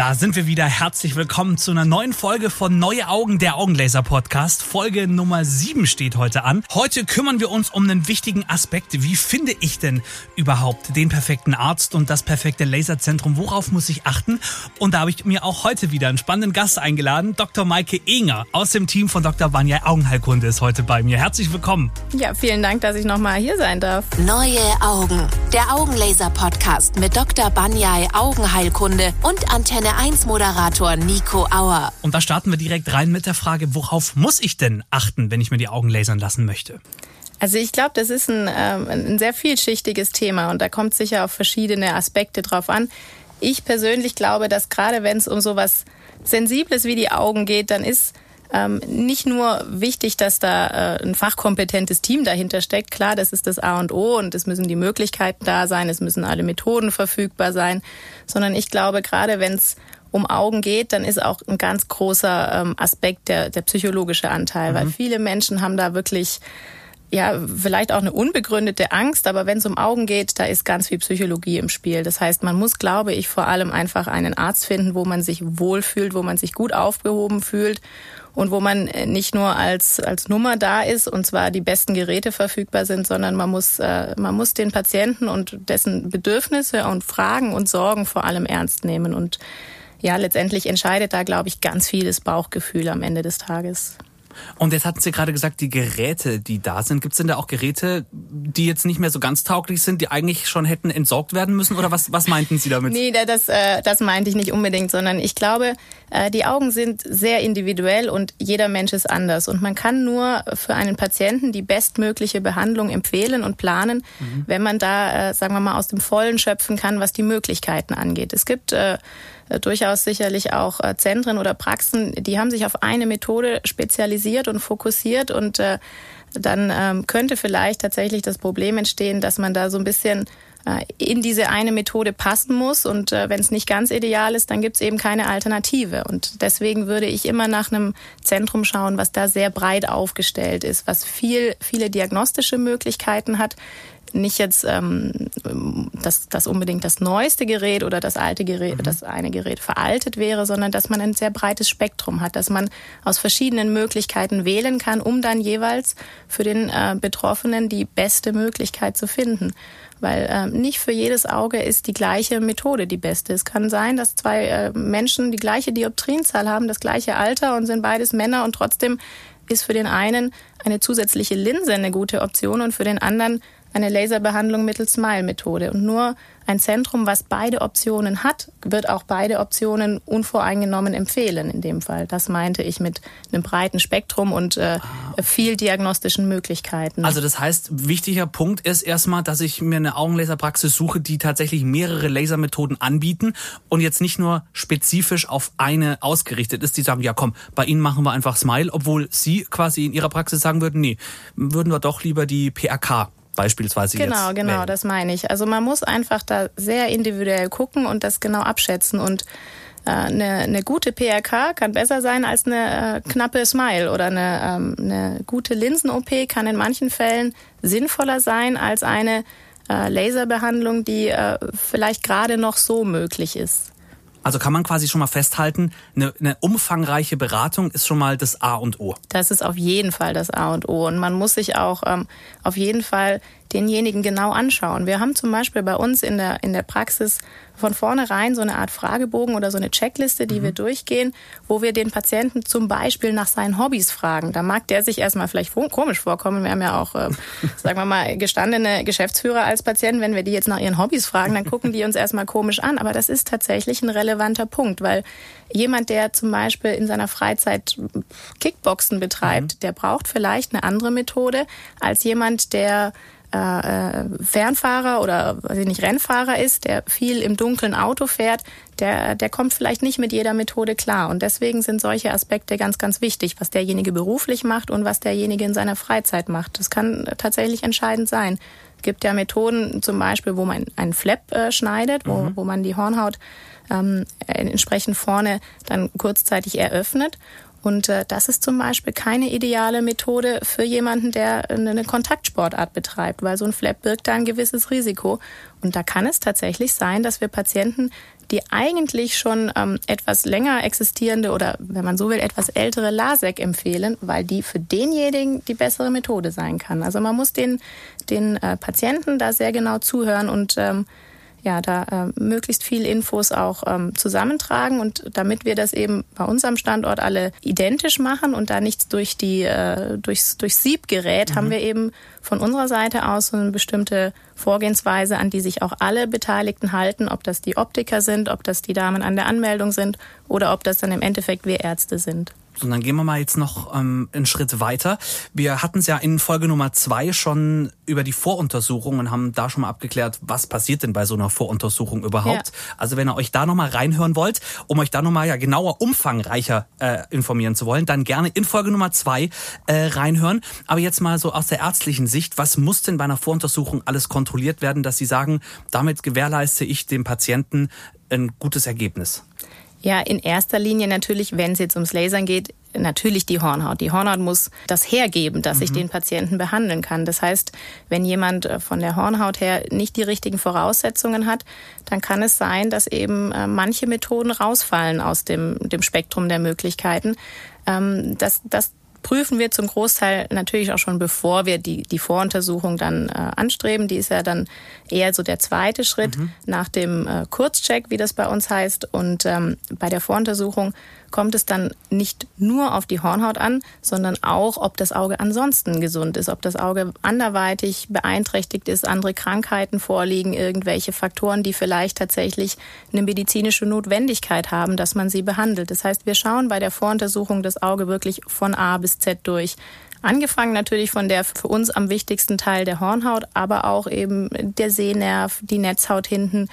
Da sind wir wieder. Herzlich willkommen zu einer neuen Folge von Neue Augen, der Augenlaser Podcast. Folge Nummer 7 steht heute an. Heute kümmern wir uns um einen wichtigen Aspekt. Wie finde ich denn überhaupt den perfekten Arzt und das perfekte Laserzentrum? Worauf muss ich achten? Und da habe ich mir auch heute wieder einen spannenden Gast eingeladen. Dr. Maike Enger aus dem Team von Dr. Vanya Augenheilkunde ist heute bei mir. Herzlich willkommen. Ja, vielen Dank, dass ich nochmal hier sein darf. Neue Augen, der Augenlaser Podcast mit Dr. Banyai Augenheilkunde und Antenne 1 Moderator Nico Auer. Und da starten wir direkt rein mit der Frage, worauf muss ich denn achten, wenn ich mir die Augen lasern lassen möchte? Also ich glaube, das ist ein, ähm, ein sehr vielschichtiges Thema und da kommt sicher auf verschiedene Aspekte drauf an. Ich persönlich glaube, dass gerade wenn es um sowas Sensibles wie die Augen geht, dann ist ähm, nicht nur wichtig, dass da äh, ein fachkompetentes Team dahinter steckt. Klar, das ist das A und O und es müssen die Möglichkeiten da sein, es müssen alle Methoden verfügbar sein, sondern ich glaube, gerade wenn es um Augen geht, dann ist auch ein ganz großer ähm, Aspekt der, der psychologische Anteil, mhm. weil viele Menschen haben da wirklich ja, vielleicht auch eine unbegründete Angst, aber wenn es um Augen geht, da ist ganz viel Psychologie im Spiel. Das heißt, man muss, glaube ich, vor allem einfach einen Arzt finden, wo man sich wohlfühlt, wo man sich gut aufgehoben fühlt und wo man nicht nur als, als Nummer da ist und zwar die besten Geräte verfügbar sind, sondern man muss, äh, man muss den Patienten und dessen Bedürfnisse und Fragen und Sorgen vor allem ernst nehmen. Und ja, letztendlich entscheidet da, glaube ich, ganz vieles Bauchgefühl am Ende des Tages. Und jetzt hatten Sie gerade gesagt, die Geräte, die da sind, gibt es denn da auch Geräte, die jetzt nicht mehr so ganz tauglich sind, die eigentlich schon hätten entsorgt werden müssen? Oder was, was meinten Sie damit? Nee, das, äh, das meinte ich nicht unbedingt, sondern ich glaube, äh, die Augen sind sehr individuell und jeder Mensch ist anders. Und man kann nur für einen Patienten die bestmögliche Behandlung empfehlen und planen, mhm. wenn man da, äh, sagen wir mal, aus dem Vollen schöpfen kann, was die Möglichkeiten angeht. Es gibt äh, durchaus sicherlich auch äh, Zentren oder Praxen, die haben sich auf eine Methode spezialisiert und fokussiert und äh, dann ähm, könnte vielleicht tatsächlich das Problem entstehen, dass man da so ein bisschen in diese eine Methode passen muss und wenn es nicht ganz ideal ist, dann gibt es eben keine Alternative. Und deswegen würde ich immer nach einem Zentrum schauen, was da sehr breit aufgestellt ist, was viel, viele diagnostische Möglichkeiten hat, nicht jetzt ähm, dass das unbedingt das neueste Gerät oder das alte Gerät, mhm. das eine Gerät veraltet wäre, sondern dass man ein sehr breites Spektrum hat, dass man aus verschiedenen Möglichkeiten wählen kann, um dann jeweils für den äh, Betroffenen die beste Möglichkeit zu finden. Weil äh, nicht für jedes Auge ist die gleiche Methode die beste. Es kann sein, dass zwei äh, Menschen die gleiche Dioptrienzahl haben, das gleiche Alter und sind beides Männer und trotzdem ist für den einen eine zusätzliche Linse eine gute Option und für den anderen eine Laserbehandlung mittels Smile-Methode. Und nur ein Zentrum, was beide Optionen hat, wird auch beide Optionen unvoreingenommen empfehlen in dem Fall. Das meinte ich mit einem breiten Spektrum und äh, ah. viel diagnostischen Möglichkeiten. Also das heißt, wichtiger Punkt ist erstmal, dass ich mir eine Augenlaserpraxis suche, die tatsächlich mehrere Lasermethoden anbieten und jetzt nicht nur spezifisch auf eine ausgerichtet ist, die sagen, ja komm, bei Ihnen machen wir einfach Smile, obwohl Sie quasi in Ihrer Praxis sagen würden, nee, würden wir doch lieber die PRK beispielsweise genau, jetzt. Genau, genau, das meine ich. Also man muss einfach da sehr individuell gucken und das genau abschätzen und äh, eine, eine gute PRK kann besser sein als eine äh, knappe Smile oder eine, ähm, eine gute Linsen-OP kann in manchen Fällen sinnvoller sein als eine äh, Laserbehandlung, die äh, vielleicht gerade noch so möglich ist. Also kann man quasi schon mal festhalten, eine, eine, umfangreiche Beratung ist schon mal das A und O. Das ist auf jeden Fall das A und O. Und man muss sich auch ähm, auf jeden Fall denjenigen genau anschauen. Wir haben zum Beispiel bei uns in der, in der Praxis von vornherein so eine Art Fragebogen oder so eine Checkliste, die mhm. wir durchgehen, wo wir den Patienten zum Beispiel nach seinen Hobbys fragen. Da mag der sich erstmal vielleicht komisch vorkommen. Wir haben ja auch, äh, sagen wir mal, gestandene Geschäftsführer als Patienten. Wenn wir die jetzt nach ihren Hobbys fragen, dann gucken die uns erstmal komisch an. Aber das ist tatsächlich ein relevanter Punkt, weil jemand, der zum Beispiel in seiner Freizeit Kickboxen betreibt, mhm. der braucht vielleicht eine andere Methode als jemand, der äh, Fernfahrer oder weiß ich nicht Rennfahrer ist, der viel im dunklen Auto fährt, der der kommt vielleicht nicht mit jeder Methode klar und deswegen sind solche Aspekte ganz ganz wichtig, was derjenige beruflich macht und was derjenige in seiner Freizeit macht. Das kann tatsächlich entscheidend sein. Es gibt ja Methoden zum Beispiel, wo man einen Flap äh, schneidet, wo, mhm. wo man die Hornhaut ähm, entsprechend vorne dann kurzzeitig eröffnet und äh, das ist zum Beispiel keine ideale Methode für jemanden, der eine Kontaktsportart betreibt, weil so ein Flap birgt da ein gewisses Risiko. Und da kann es tatsächlich sein, dass wir Patienten die eigentlich schon ähm, etwas länger existierende oder, wenn man so will, etwas ältere LASEK empfehlen, weil die für denjenigen die bessere Methode sein kann. Also man muss den, den äh, Patienten da sehr genau zuhören und ähm, ja, da äh, möglichst viel Infos auch ähm, zusammentragen und damit wir das eben bei unserem Standort alle identisch machen und da nichts durch die äh, durchs, durchs Sieb gerät, mhm. haben wir eben von unserer Seite aus so eine bestimmte Vorgehensweise, an die sich auch alle Beteiligten halten, ob das die Optiker sind, ob das die Damen an der Anmeldung sind oder ob das dann im Endeffekt wir Ärzte sind. Und dann gehen wir mal jetzt noch ähm, einen Schritt weiter. Wir hatten es ja in Folge Nummer zwei schon über die Voruntersuchung und haben da schon mal abgeklärt, was passiert denn bei so einer Voruntersuchung überhaupt. Ja. Also wenn ihr euch da nochmal reinhören wollt, um euch da nochmal ja genauer, umfangreicher äh, informieren zu wollen, dann gerne in Folge Nummer zwei äh, reinhören. Aber jetzt mal so aus der ärztlichen Sicht, was muss denn bei einer Voruntersuchung alles kontrolliert werden, dass Sie sagen, damit gewährleiste ich dem Patienten ein gutes Ergebnis? Ja, in erster Linie natürlich, wenn es jetzt ums Lasern geht, natürlich die Hornhaut. Die Hornhaut muss das hergeben, dass mhm. ich den Patienten behandeln kann. Das heißt, wenn jemand äh, von der Hornhaut her nicht die richtigen Voraussetzungen hat, dann kann es sein, dass eben äh, manche Methoden rausfallen aus dem, dem Spektrum der Möglichkeiten. Ähm, das, das prüfen wir zum Großteil natürlich auch schon, bevor wir die, die Voruntersuchung dann äh, anstreben. Die ist ja dann eher so der zweite Schritt mhm. nach dem äh, Kurzcheck, wie das bei uns heißt. Und ähm, bei der Voruntersuchung kommt es dann nicht nur auf die Hornhaut an, sondern auch, ob das Auge ansonsten gesund ist, ob das Auge anderweitig beeinträchtigt ist, andere Krankheiten vorliegen, irgendwelche Faktoren, die vielleicht tatsächlich eine medizinische Notwendigkeit haben, dass man sie behandelt. Das heißt, wir schauen bei der Voruntersuchung das Auge wirklich von A bis Z durch. Angefangen natürlich von der für uns am wichtigsten Teil der Hornhaut, aber auch eben der Sehnerv, die Netzhaut hinten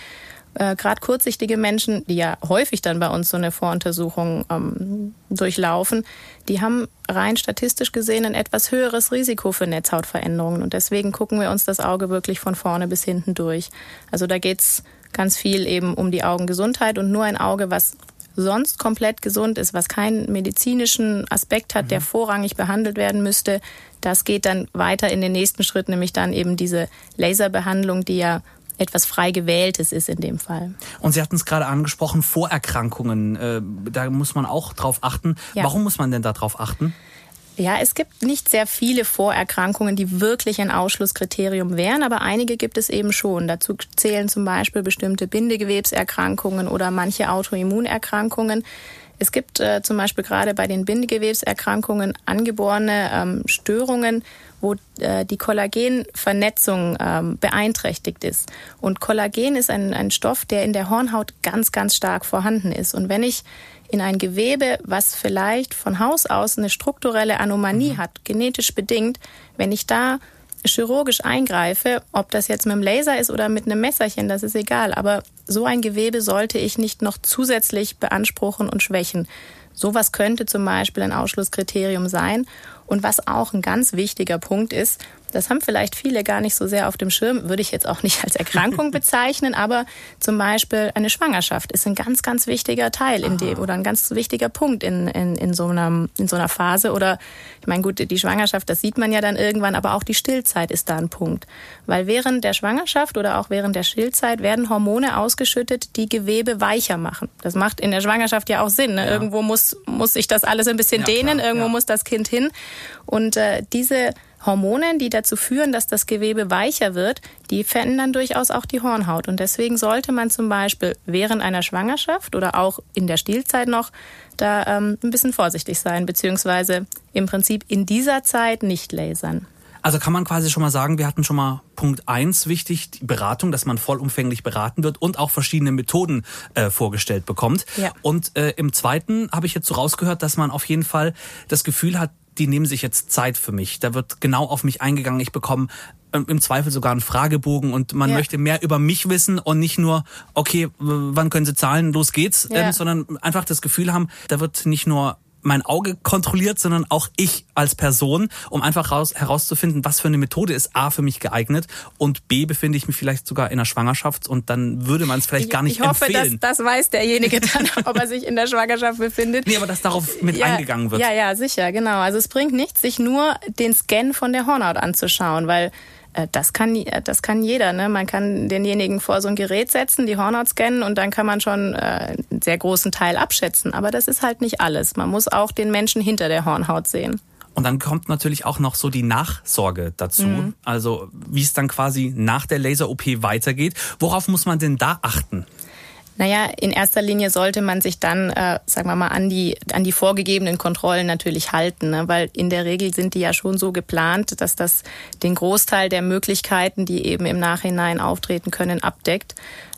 äh, gerade kurzsichtige Menschen, die ja häufig dann bei uns so eine Voruntersuchung ähm, durchlaufen, die haben rein statistisch gesehen ein etwas höheres Risiko für Netzhautveränderungen. Und deswegen gucken wir uns das Auge wirklich von vorne bis hinten durch. Also da geht's ganz viel eben um die Augengesundheit und nur ein Auge, was sonst komplett gesund ist, was keinen medizinischen Aspekt hat, der mhm. vorrangig behandelt werden müsste, das geht dann weiter in den nächsten Schritt, nämlich dann eben diese Laserbehandlung, die ja etwas frei gewähltes ist in dem Fall. Und Sie hatten es gerade angesprochen, Vorerkrankungen, äh, da muss man auch drauf achten. Ja. Warum muss man denn da drauf achten? Ja, es gibt nicht sehr viele Vorerkrankungen, die wirklich ein Ausschlusskriterium wären, aber einige gibt es eben schon. Dazu zählen zum Beispiel bestimmte Bindegewebserkrankungen oder manche Autoimmunerkrankungen. Es gibt äh, zum Beispiel gerade bei den Bindegewebserkrankungen angeborene ähm, Störungen, wo äh, die Kollagenvernetzung ähm, beeinträchtigt ist. Und Kollagen ist ein, ein Stoff, der in der Hornhaut ganz, ganz stark vorhanden ist. Und wenn ich in ein Gewebe, was vielleicht von Haus aus eine strukturelle Anomalie mhm. hat, genetisch bedingt, wenn ich da chirurgisch eingreife, ob das jetzt mit dem Laser ist oder mit einem Messerchen, das ist egal. Aber so ein Gewebe sollte ich nicht noch zusätzlich beanspruchen und schwächen. Sowas könnte zum Beispiel ein Ausschlusskriterium sein. Und was auch ein ganz wichtiger Punkt ist, das haben vielleicht viele gar nicht so sehr auf dem Schirm, würde ich jetzt auch nicht als Erkrankung bezeichnen, aber zum Beispiel eine Schwangerschaft ist ein ganz, ganz wichtiger Teil in dem oder ein ganz wichtiger Punkt in, in, in, so einer, in so einer Phase. Oder ich meine, gut, die Schwangerschaft, das sieht man ja dann irgendwann, aber auch die Stillzeit ist da ein Punkt. Weil während der Schwangerschaft oder auch während der Stillzeit werden Hormone ausgeschüttet, die Gewebe weicher machen. Das macht in der Schwangerschaft ja auch Sinn. Ne? Ja. Irgendwo muss, muss sich das alles ein bisschen ja, dehnen, klar, irgendwo ja. muss das Kind hin. Und äh, diese Hormonen, die dazu führen, dass das Gewebe weicher wird, die verändern durchaus auch die Hornhaut. Und deswegen sollte man zum Beispiel während einer Schwangerschaft oder auch in der Stillzeit noch da ähm, ein bisschen vorsichtig sein, beziehungsweise im Prinzip in dieser Zeit nicht lasern. Also kann man quasi schon mal sagen, wir hatten schon mal Punkt eins wichtig, die Beratung, dass man vollumfänglich beraten wird und auch verschiedene Methoden äh, vorgestellt bekommt. Ja. Und äh, im zweiten habe ich jetzt so rausgehört, dass man auf jeden Fall das Gefühl hat, die nehmen sich jetzt Zeit für mich. Da wird genau auf mich eingegangen. Ich bekomme ähm, im Zweifel sogar einen Fragebogen und man ja. möchte mehr über mich wissen und nicht nur, okay, wann können Sie zahlen, los geht's, ja. ähm, sondern einfach das Gefühl haben, da wird nicht nur mein Auge kontrolliert, sondern auch ich als Person, um einfach raus, herauszufinden, was für eine Methode ist A für mich geeignet und B befinde ich mich vielleicht sogar in einer Schwangerschaft und dann würde man es vielleicht ich, gar nicht ich hoffe, empfehlen. Das, das weiß derjenige dann, ob er sich in der Schwangerschaft befindet. Nee, aber dass darauf mit ja, eingegangen wird. Ja, ja, sicher, genau. Also es bringt nichts, sich nur den Scan von der Hornhaut anzuschauen, weil das kann, äh, das kann jeder. Ne? Man kann denjenigen vor so ein Gerät setzen, die Hornhaut scannen und dann kann man schon äh, einen sehr großen Teil abschätzen. Aber das ist halt nicht alles. Man muss auch den Menschen hinter der Hornhaut sehen. Und dann kommt natürlich auch noch so die Nachsorge dazu. Mhm. Also wie es dann quasi nach der Laser-OP weitergeht. Worauf muss man denn da achten? Naja, in erster Linie sollte man sich dann, äh, sagen wir mal, an die, an die vorgegebenen Kontrollen natürlich halten, ne? weil in der Regel sind die ja schon so geplant, dass das den Großteil der Möglichkeiten, die eben im Nachhinein auftreten können, abdeckt.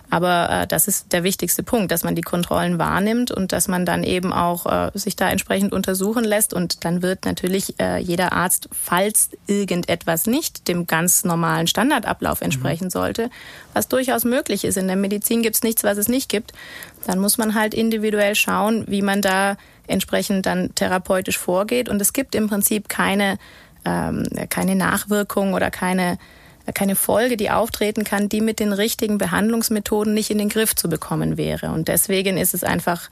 Aber äh, das ist der wichtigste Punkt, dass man die Kontrollen wahrnimmt und dass man dann eben auch äh, sich da entsprechend untersuchen lässt. Und dann wird natürlich äh, jeder Arzt, falls irgendetwas nicht dem ganz normalen Standardablauf entsprechen mhm. sollte, was durchaus möglich ist. In der Medizin gibt es nichts, was es nicht gibt. Dann muss man halt individuell schauen, wie man da entsprechend dann therapeutisch vorgeht. Und es gibt im Prinzip keine, ähm, keine Nachwirkung oder keine keine Folge, die auftreten kann, die mit den richtigen Behandlungsmethoden nicht in den Griff zu bekommen wäre. Und deswegen ist es einfach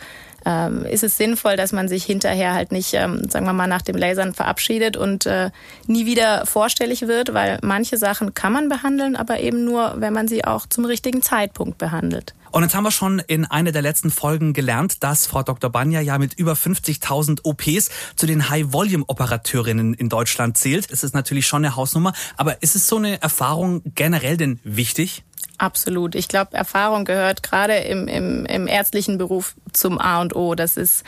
ähm, ist es sinnvoll, dass man sich hinterher halt nicht, ähm, sagen wir mal, nach dem Lasern verabschiedet und äh, nie wieder vorstellig wird, weil manche Sachen kann man behandeln, aber eben nur, wenn man sie auch zum richtigen Zeitpunkt behandelt. Und jetzt haben wir schon in einer der letzten Folgen gelernt, dass Frau Dr. Banja ja mit über 50.000 OPs zu den High-Volume-Operateurinnen in Deutschland zählt. Es ist natürlich schon eine Hausnummer, aber ist es so eine Erfahrung generell denn wichtig? Absolut. Ich glaube, Erfahrung gehört gerade im, im, im ärztlichen Beruf zum A und O. Das ist,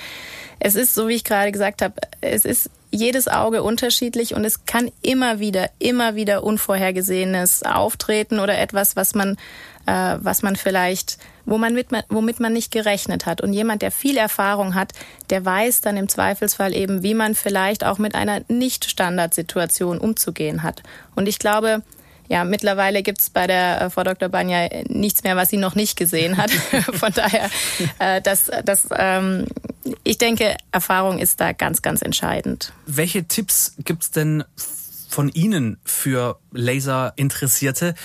es ist, so wie ich gerade gesagt habe, es ist jedes Auge unterschiedlich und es kann immer wieder, immer wieder Unvorhergesehenes auftreten oder etwas, was man, äh, was man vielleicht, wo man mit, womit man nicht gerechnet hat. Und jemand, der viel Erfahrung hat, der weiß dann im Zweifelsfall eben, wie man vielleicht auch mit einer Nicht-Standardsituation umzugehen hat. Und ich glaube, ja, mittlerweile gibt's bei der äh, Frau Dr. Banja nichts mehr, was sie noch nicht gesehen hat. Von daher, äh, das, das, ähm, ich denke, Erfahrung ist da ganz, ganz entscheidend. Welche Tipps gibt's denn von Ihnen für Laser-Interessierte?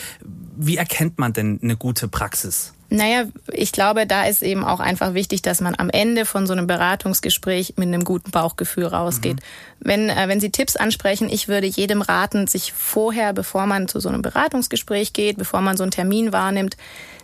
Wie erkennt man denn eine gute Praxis? Naja, ich glaube, da ist eben auch einfach wichtig, dass man am Ende von so einem Beratungsgespräch mit einem guten Bauchgefühl rausgeht. Mhm. Wenn, äh, wenn Sie Tipps ansprechen, ich würde jedem raten, sich vorher, bevor man zu so einem Beratungsgespräch geht, bevor man so einen Termin wahrnimmt,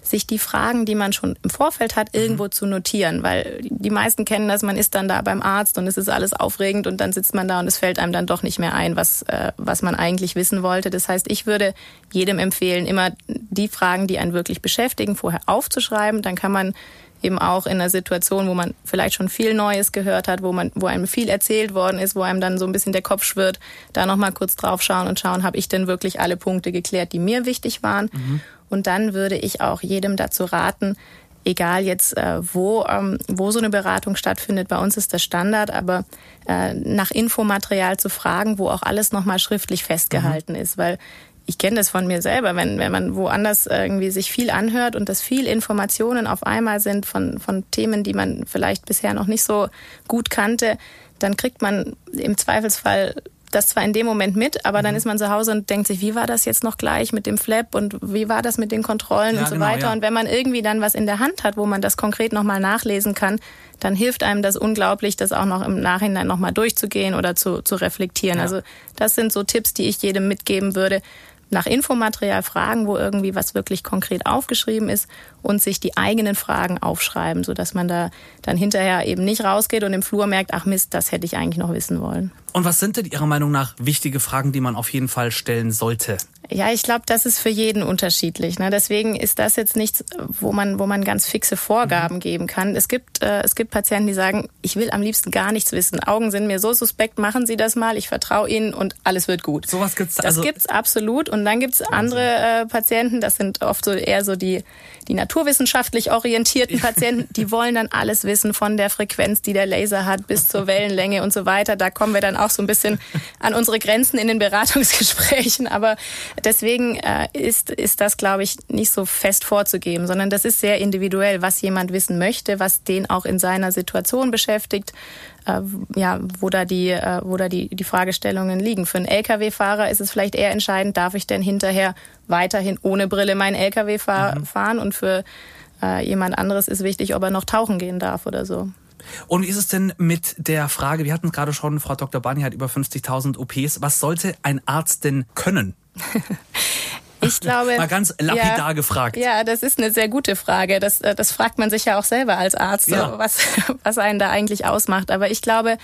sich die Fragen, die man schon im Vorfeld hat, mhm. irgendwo zu notieren, weil die meisten kennen das, man ist dann da beim Arzt und es ist alles aufregend und dann sitzt man da und es fällt einem dann doch nicht mehr ein, was, äh, was man eigentlich wissen wollte. Das heißt, ich würde jedem empfehlen, immer die Fragen, die einen wirklich beschäftigen, vorher aufzuschreiben. Dann kann man eben auch in einer Situation, wo man vielleicht schon viel Neues gehört hat, wo man, wo einem viel erzählt worden ist, wo einem dann so ein bisschen der Kopf schwirrt, da nochmal kurz drauf schauen und schauen, habe ich denn wirklich alle Punkte geklärt, die mir wichtig waren? Mhm. Und dann würde ich auch jedem dazu raten, egal jetzt äh, wo, ähm, wo so eine Beratung stattfindet, bei uns ist das Standard, aber äh, nach Infomaterial zu fragen, wo auch alles nochmal schriftlich festgehalten mhm. ist, weil ich kenne das von mir selber, wenn, wenn man woanders irgendwie sich viel anhört und das viel Informationen auf einmal sind von, von Themen, die man vielleicht bisher noch nicht so gut kannte, dann kriegt man im Zweifelsfall das zwar in dem Moment mit, aber mhm. dann ist man zu Hause und denkt sich, wie war das jetzt noch gleich mit dem Flap und wie war das mit den Kontrollen ja, und so genau, weiter. Ja. Und wenn man irgendwie dann was in der Hand hat, wo man das konkret nochmal nachlesen kann, dann hilft einem das unglaublich, das auch noch im Nachhinein nochmal durchzugehen oder zu, zu reflektieren. Ja. Also das sind so Tipps, die ich jedem mitgeben würde nach Infomaterial fragen, wo irgendwie was wirklich konkret aufgeschrieben ist und sich die eigenen Fragen aufschreiben, sodass man da dann hinterher eben nicht rausgeht und im Flur merkt, ach Mist, das hätte ich eigentlich noch wissen wollen. Und was sind denn Ihrer Meinung nach wichtige Fragen, die man auf jeden Fall stellen sollte? Ja, ich glaube, das ist für jeden unterschiedlich. Ne? Deswegen ist das jetzt nichts, wo man, wo man ganz fixe Vorgaben mhm. geben kann. Es gibt, äh, es gibt Patienten, die sagen, ich will am liebsten gar nichts wissen. Augen sind mir so suspekt, machen Sie das mal, ich vertraue Ihnen und alles wird gut. Sowas gibt's also. Das gibt's absolut. Und dann gibt's andere äh, Patienten, das sind oft so eher so die, die naturwissenschaftlich orientierten Patienten, die wollen dann alles wissen von der Frequenz, die der Laser hat, bis zur Wellenlänge und so weiter. Da kommen wir dann auch so ein bisschen an unsere Grenzen in den Beratungsgesprächen. Aber deswegen äh, ist, ist das, glaube ich, nicht so fest vorzugeben, sondern das ist sehr individuell, was jemand wissen möchte, was den auch in seiner Situation beschäftigt, äh, ja, wo da die, äh, wo da die, die Fragestellungen liegen. Für einen Lkw-Fahrer ist es vielleicht eher entscheidend, darf ich denn hinterher weiterhin ohne Brille meinen Lkw fahr mhm. fahren und für äh, jemand anderes ist wichtig, ob er noch tauchen gehen darf oder so. Und wie ist es denn mit der Frage, wir hatten es gerade schon, Frau Dr. Bani hat über 50.000 OPs. Was sollte ein Arzt denn können? ich glaube. Mal ganz lapidar ja, gefragt. Ja, das ist eine sehr gute Frage. Das, äh, das fragt man sich ja auch selber als Arzt, ja. was, was einen da eigentlich ausmacht. Aber ich glaube,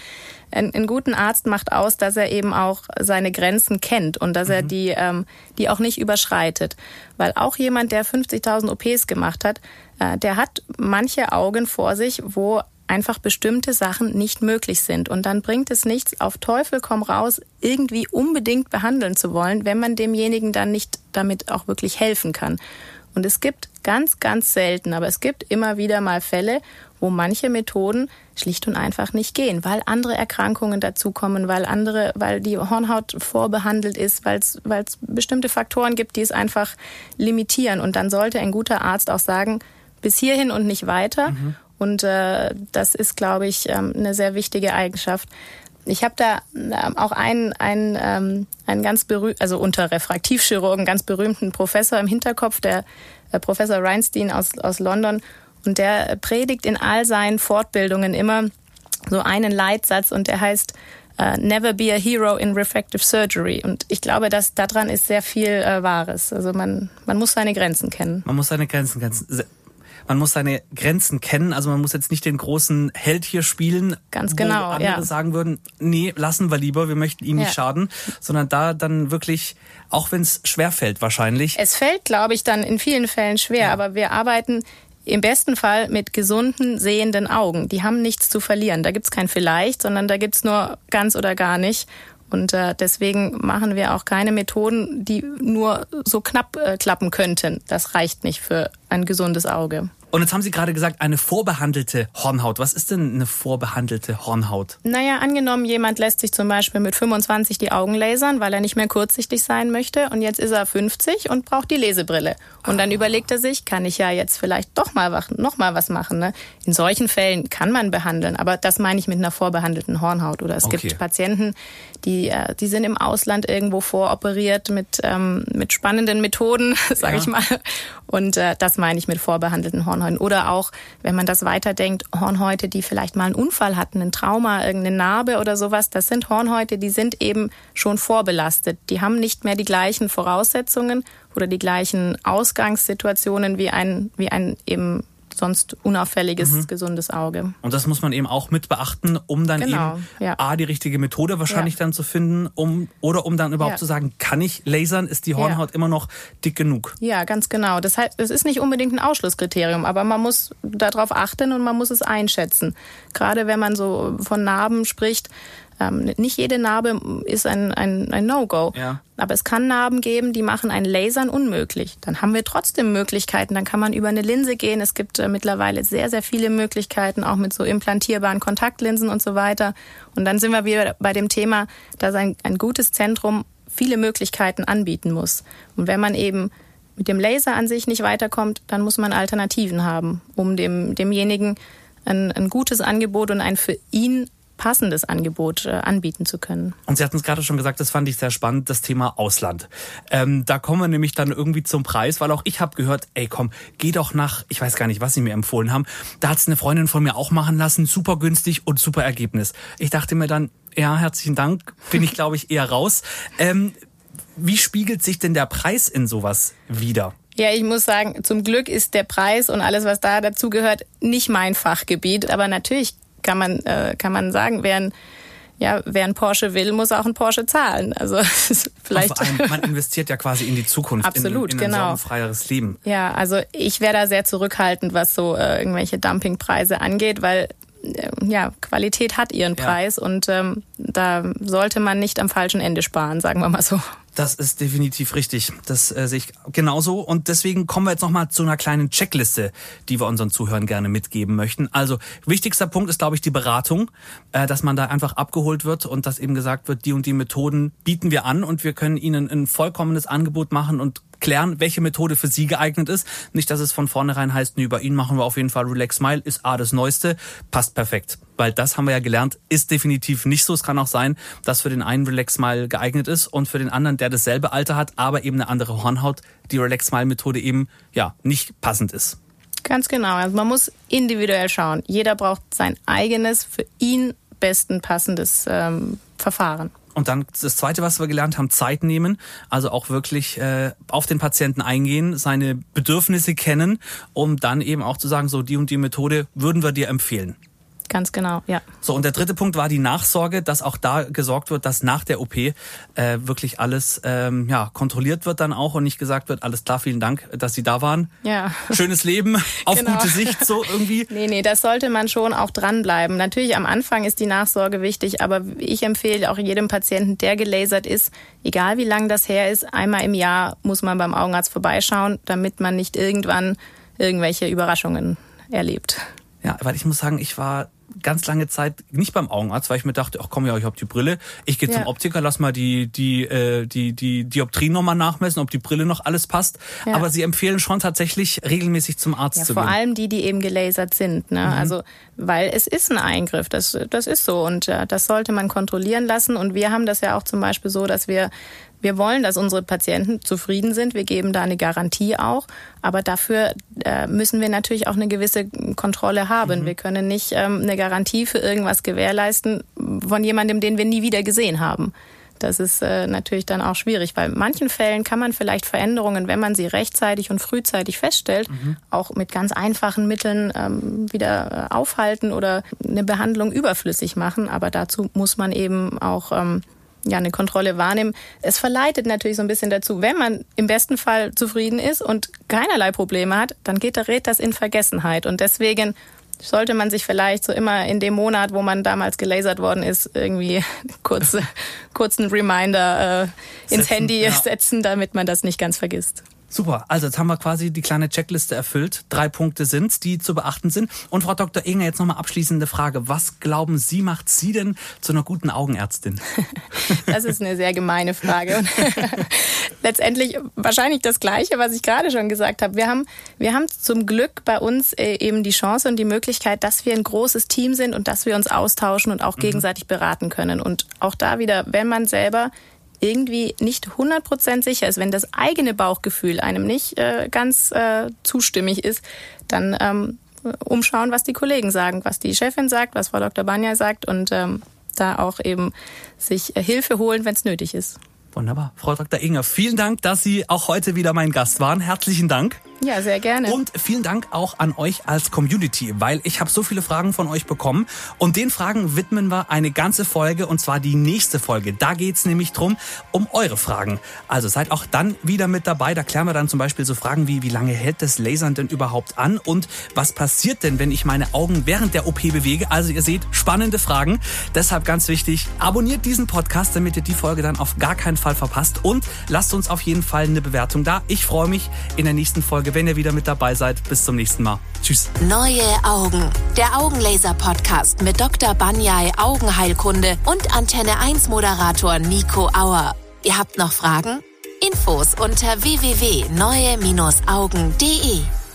ein, einen guten Arzt macht aus, dass er eben auch seine Grenzen kennt und dass mhm. er die, ähm, die auch nicht überschreitet. Weil auch jemand, der 50.000 OPs gemacht hat, äh, der hat manche Augen vor sich, wo einfach bestimmte Sachen nicht möglich sind. Und dann bringt es nichts, auf Teufel komm raus, irgendwie unbedingt behandeln zu wollen, wenn man demjenigen dann nicht damit auch wirklich helfen kann. Und es gibt ganz, ganz selten, aber es gibt immer wieder mal Fälle, wo manche Methoden schlicht und einfach nicht gehen, weil andere Erkrankungen dazukommen, weil andere, weil die Hornhaut vorbehandelt ist, weil es bestimmte Faktoren gibt, die es einfach limitieren. Und dann sollte ein guter Arzt auch sagen, bis hierhin und nicht weiter. Mhm. Und äh, das ist, glaube ich, ähm, eine sehr wichtige Eigenschaft. Ich habe da ähm, auch einen, einen, ähm, einen ganz berühmten, also unter Refraktivchirurgen ganz berühmten Professor im Hinterkopf, der äh, Professor Reinstein aus, aus London. Und der predigt in all seinen Fortbildungen immer so einen Leitsatz und der heißt uh, Never be a hero in refractive surgery. Und ich glaube, dass daran ist sehr viel äh, Wahres. Also man, man muss seine Grenzen kennen. Man muss seine Grenzen kennen man muss seine Grenzen kennen. Also man muss jetzt nicht den großen Held hier spielen. Ganz genau. Wo andere ja. sagen würden, nee, lassen wir lieber, wir möchten ihm ja. nicht schaden, sondern da dann wirklich, auch wenn es schwer fällt wahrscheinlich. Es fällt, glaube ich, dann in vielen Fällen schwer, ja. aber wir arbeiten im besten Fall mit gesunden, sehenden Augen. Die haben nichts zu verlieren. Da gibt's kein vielleicht, sondern da gibt's nur ganz oder gar nicht. Und äh, deswegen machen wir auch keine Methoden, die nur so knapp äh, klappen könnten. Das reicht nicht für ein gesundes Auge. Und jetzt haben Sie gerade gesagt, eine vorbehandelte Hornhaut. Was ist denn eine vorbehandelte Hornhaut? Naja, angenommen, jemand lässt sich zum Beispiel mit 25 die Augen lasern, weil er nicht mehr kurzsichtig sein möchte. Und jetzt ist er 50 und braucht die Lesebrille. Und dann ah. überlegt er sich, kann ich ja jetzt vielleicht doch mal, noch mal was machen. Ne? In solchen Fällen kann man behandeln, aber das meine ich mit einer vorbehandelten Hornhaut. Oder es okay. gibt Patienten, die, äh, die sind im Ausland irgendwo voroperiert mit, ähm, mit spannenden Methoden, sage ja. ich mal. Und äh, das meine ich mit vorbehandelten Hornhäuten. Oder auch, wenn man das weiterdenkt, Hornhäute, die vielleicht mal einen Unfall hatten, ein Trauma, irgendeine Narbe oder sowas, das sind Hornhäute, die sind eben schon vorbelastet. Die haben nicht mehr die gleichen Voraussetzungen oder die gleichen Ausgangssituationen wie ein, wie ein eben sonst unauffälliges, mhm. gesundes Auge. Und das muss man eben auch mit beachten, um dann genau, eben ja. A, die richtige Methode wahrscheinlich ja. dann zu finden, um oder um dann überhaupt ja. zu sagen, kann ich lasern, ist die Hornhaut immer noch dick genug? Ja, ganz genau. Das heißt, es ist nicht unbedingt ein Ausschlusskriterium, aber man muss darauf achten und man muss es einschätzen. Gerade wenn man so von Narben spricht, ähm, nicht jede Narbe ist ein, ein, ein No-Go. Ja. Aber es kann Narben geben, die machen ein Lasern unmöglich. Dann haben wir trotzdem Möglichkeiten. Dann kann man über eine Linse gehen. Es gibt äh, mittlerweile sehr, sehr viele Möglichkeiten, auch mit so implantierbaren Kontaktlinsen und so weiter. Und dann sind wir wieder bei dem Thema, dass ein, ein gutes Zentrum viele Möglichkeiten anbieten muss. Und wenn man eben mit dem Laser an sich nicht weiterkommt, dann muss man Alternativen haben, um dem, demjenigen ein, ein gutes Angebot und ein für ihn passendes Angebot äh, anbieten zu können. Und Sie hatten es gerade schon gesagt, das fand ich sehr spannend, das Thema Ausland. Ähm, da kommen wir nämlich dann irgendwie zum Preis, weil auch ich habe gehört, ey komm, geh doch nach, ich weiß gar nicht, was Sie mir empfohlen haben. Da hat es eine Freundin von mir auch machen lassen, super günstig und super Ergebnis. Ich dachte mir dann, ja, herzlichen Dank, bin ich glaube ich eher raus. Ähm, wie spiegelt sich denn der Preis in sowas wieder? Ja, ich muss sagen, zum Glück ist der Preis und alles, was da dazu gehört, nicht mein Fachgebiet. Aber natürlich kann man, äh, kann man sagen, wer ein, ja, wer ein Porsche will, muss auch ein Porsche zahlen. Also vielleicht. allem, man investiert ja quasi in die Zukunft, Absolut, in, in genau. ein freieres Leben. Ja, also ich wäre da sehr zurückhaltend, was so äh, irgendwelche Dumpingpreise angeht, weil äh, ja, Qualität hat ihren Preis ja. und ähm, da sollte man nicht am falschen Ende sparen, sagen wir mal so. Das ist definitiv richtig. Das äh, sehe ich genauso. Und deswegen kommen wir jetzt nochmal zu einer kleinen Checkliste, die wir unseren Zuhörern gerne mitgeben möchten. Also wichtigster Punkt ist, glaube ich, die Beratung, äh, dass man da einfach abgeholt wird und dass eben gesagt wird, die und die Methoden bieten wir an und wir können Ihnen ein vollkommenes Angebot machen und klären, welche Methode für Sie geeignet ist. Nicht, dass es von vornherein heißt, bei Ihnen machen wir auf jeden Fall Relax Smile, ist A das Neueste, passt perfekt. Weil das haben wir ja gelernt, ist definitiv nicht so. Es kann auch sein, dass für den einen Relax Smile geeignet ist und für den anderen, der dasselbe Alter hat, aber eben eine andere Hornhaut, die Relax Smile Methode eben, ja, nicht passend ist. Ganz genau. Also man muss individuell schauen. Jeder braucht sein eigenes, für ihn besten passendes ähm, Verfahren. Und dann das Zweite, was wir gelernt haben, Zeit nehmen. Also auch wirklich äh, auf den Patienten eingehen, seine Bedürfnisse kennen, um dann eben auch zu sagen, so die und die Methode würden wir dir empfehlen. Ganz genau, ja. So, und der dritte Punkt war die Nachsorge, dass auch da gesorgt wird, dass nach der OP äh, wirklich alles ähm, ja, kontrolliert wird dann auch und nicht gesagt wird, alles klar, vielen Dank, dass Sie da waren. Ja. Schönes Leben, auf Genau. gute Sicht, so irgendwie. Nee, nee, das sollte man schon auch dranbleiben. Natürlich am Anfang ist die Nachsorge wichtig, aber ich empfehle auch jedem Patienten, der gelasert ist, egal wie lang das her ist, einmal im Jahr muss man beim Augenarzt vorbeischauen, damit man nicht irgendwann irgendwelche Überraschungen erlebt. Ja, weil ich muss sagen, ich war ganz lange Zeit nicht beim Augenarzt, weil ich mir dachte, ach komm ja, ich hab die Brille, ich gehe zum Ja. Optiker, lass mal die die äh, die die Dioptrien nochmal nachmessen, ob die Brille noch alles passt. Ja. Aber sie empfehlen schon tatsächlich regelmäßig zum Arzt Ja, zu vor gehen. allem die, die eben gelasert sind. Ne? Also, weil es ist ein Eingriff, das, das ist so und äh, das sollte man kontrollieren lassen. Und wir haben das ja auch zum Beispiel so, dass wir wir wollen, dass unsere Patienten zufrieden sind. Wir geben da eine Garantie auch. Aber dafür äh, müssen wir natürlich auch eine gewisse Kontrolle haben. Wir können nicht ähm, eine Garantie für irgendwas gewährleisten von jemandem, den wir nie wieder gesehen haben. Das ist äh, natürlich dann auch schwierig, weil in manchen Fällen kann man vielleicht Veränderungen, wenn man sie rechtzeitig und frühzeitig feststellt, auch mit ganz einfachen Mitteln ähm, wieder äh, aufhalten oder eine Behandlung überflüssig machen. Aber dazu muss man eben auch ähm, ja, eine Kontrolle wahrnehmen. Es verleitet natürlich so ein bisschen dazu, wenn man im besten Fall zufrieden ist und keinerlei Probleme hat, dann geht gerät das in Vergessenheit. Und deswegen sollte man sich vielleicht so immer in dem Monat, wo man damals gelasert worden ist, irgendwie kurz, kurzen Reminder äh, ins Setzen, Handy ja. setzen, damit man das nicht ganz vergisst. Super, also jetzt haben wir quasi die kleine Checkliste erfüllt. Drei Punkte sind's, die zu beachten sind. Und Frau Dr. Enger, jetzt nochmal abschließende Frage. Was glauben Sie, macht Sie denn zu einer guten Augenärztin? Das ist eine sehr gemeine Frage. Und letztendlich wahrscheinlich das Gleiche, was ich gerade schon gesagt habe. Wir haben, wir haben zum Glück bei uns äh, eben die Chance und die Möglichkeit, dass wir ein großes Team sind und dass wir uns austauschen und auch gegenseitig beraten können. Und auch da wieder, wenn man selber irgendwie nicht 100% sicher ist, wenn das eigene Bauchgefühl einem nicht äh, ganz äh, zustimmig ist, dann ähm, umschauen, was die Kollegen sagen, was die Chefin sagt, was Frau Dr. Banja sagt und ähm, da auch eben sich äh, Hilfe holen, wenn es nötig ist. Wunderbar. Frau Dr. Enger, vielen Dank, dass Sie auch heute wieder mein Gast waren. Herzlichen Dank. Ja, sehr gerne. Und vielen Dank auch an euch als Community, weil ich habe so viele Fragen von euch bekommen und den Fragen widmen wir eine ganze Folge und zwar die nächste Folge. Da geht's nämlich drum um eure Fragen. Also seid auch dann wieder mit dabei. Da klären wir dann zum Beispiel so Fragen wie, wie lange hält das Lasern denn überhaupt an und was passiert denn, wenn ich meine Augen während der OP bewege? Also ihr seht, spannende Fragen. Deshalb ganz wichtig, abonniert diesen Podcast, damit ihr die Folge dann auf gar keinen Fall verpasst und lasst uns auf jeden Fall eine Bewertung da. Ich freue mich in der nächsten Folge, wenn ihr wieder mit dabei seid. Bis zum nächsten Mal. Tschüss. Neue Augen. Der Augenlaser-Podcast mit Dr. Banyai Augenheilkunde und Antenne 1 Moderator Nico Auer. Ihr habt noch Fragen? Infos unter www.neue-augen.de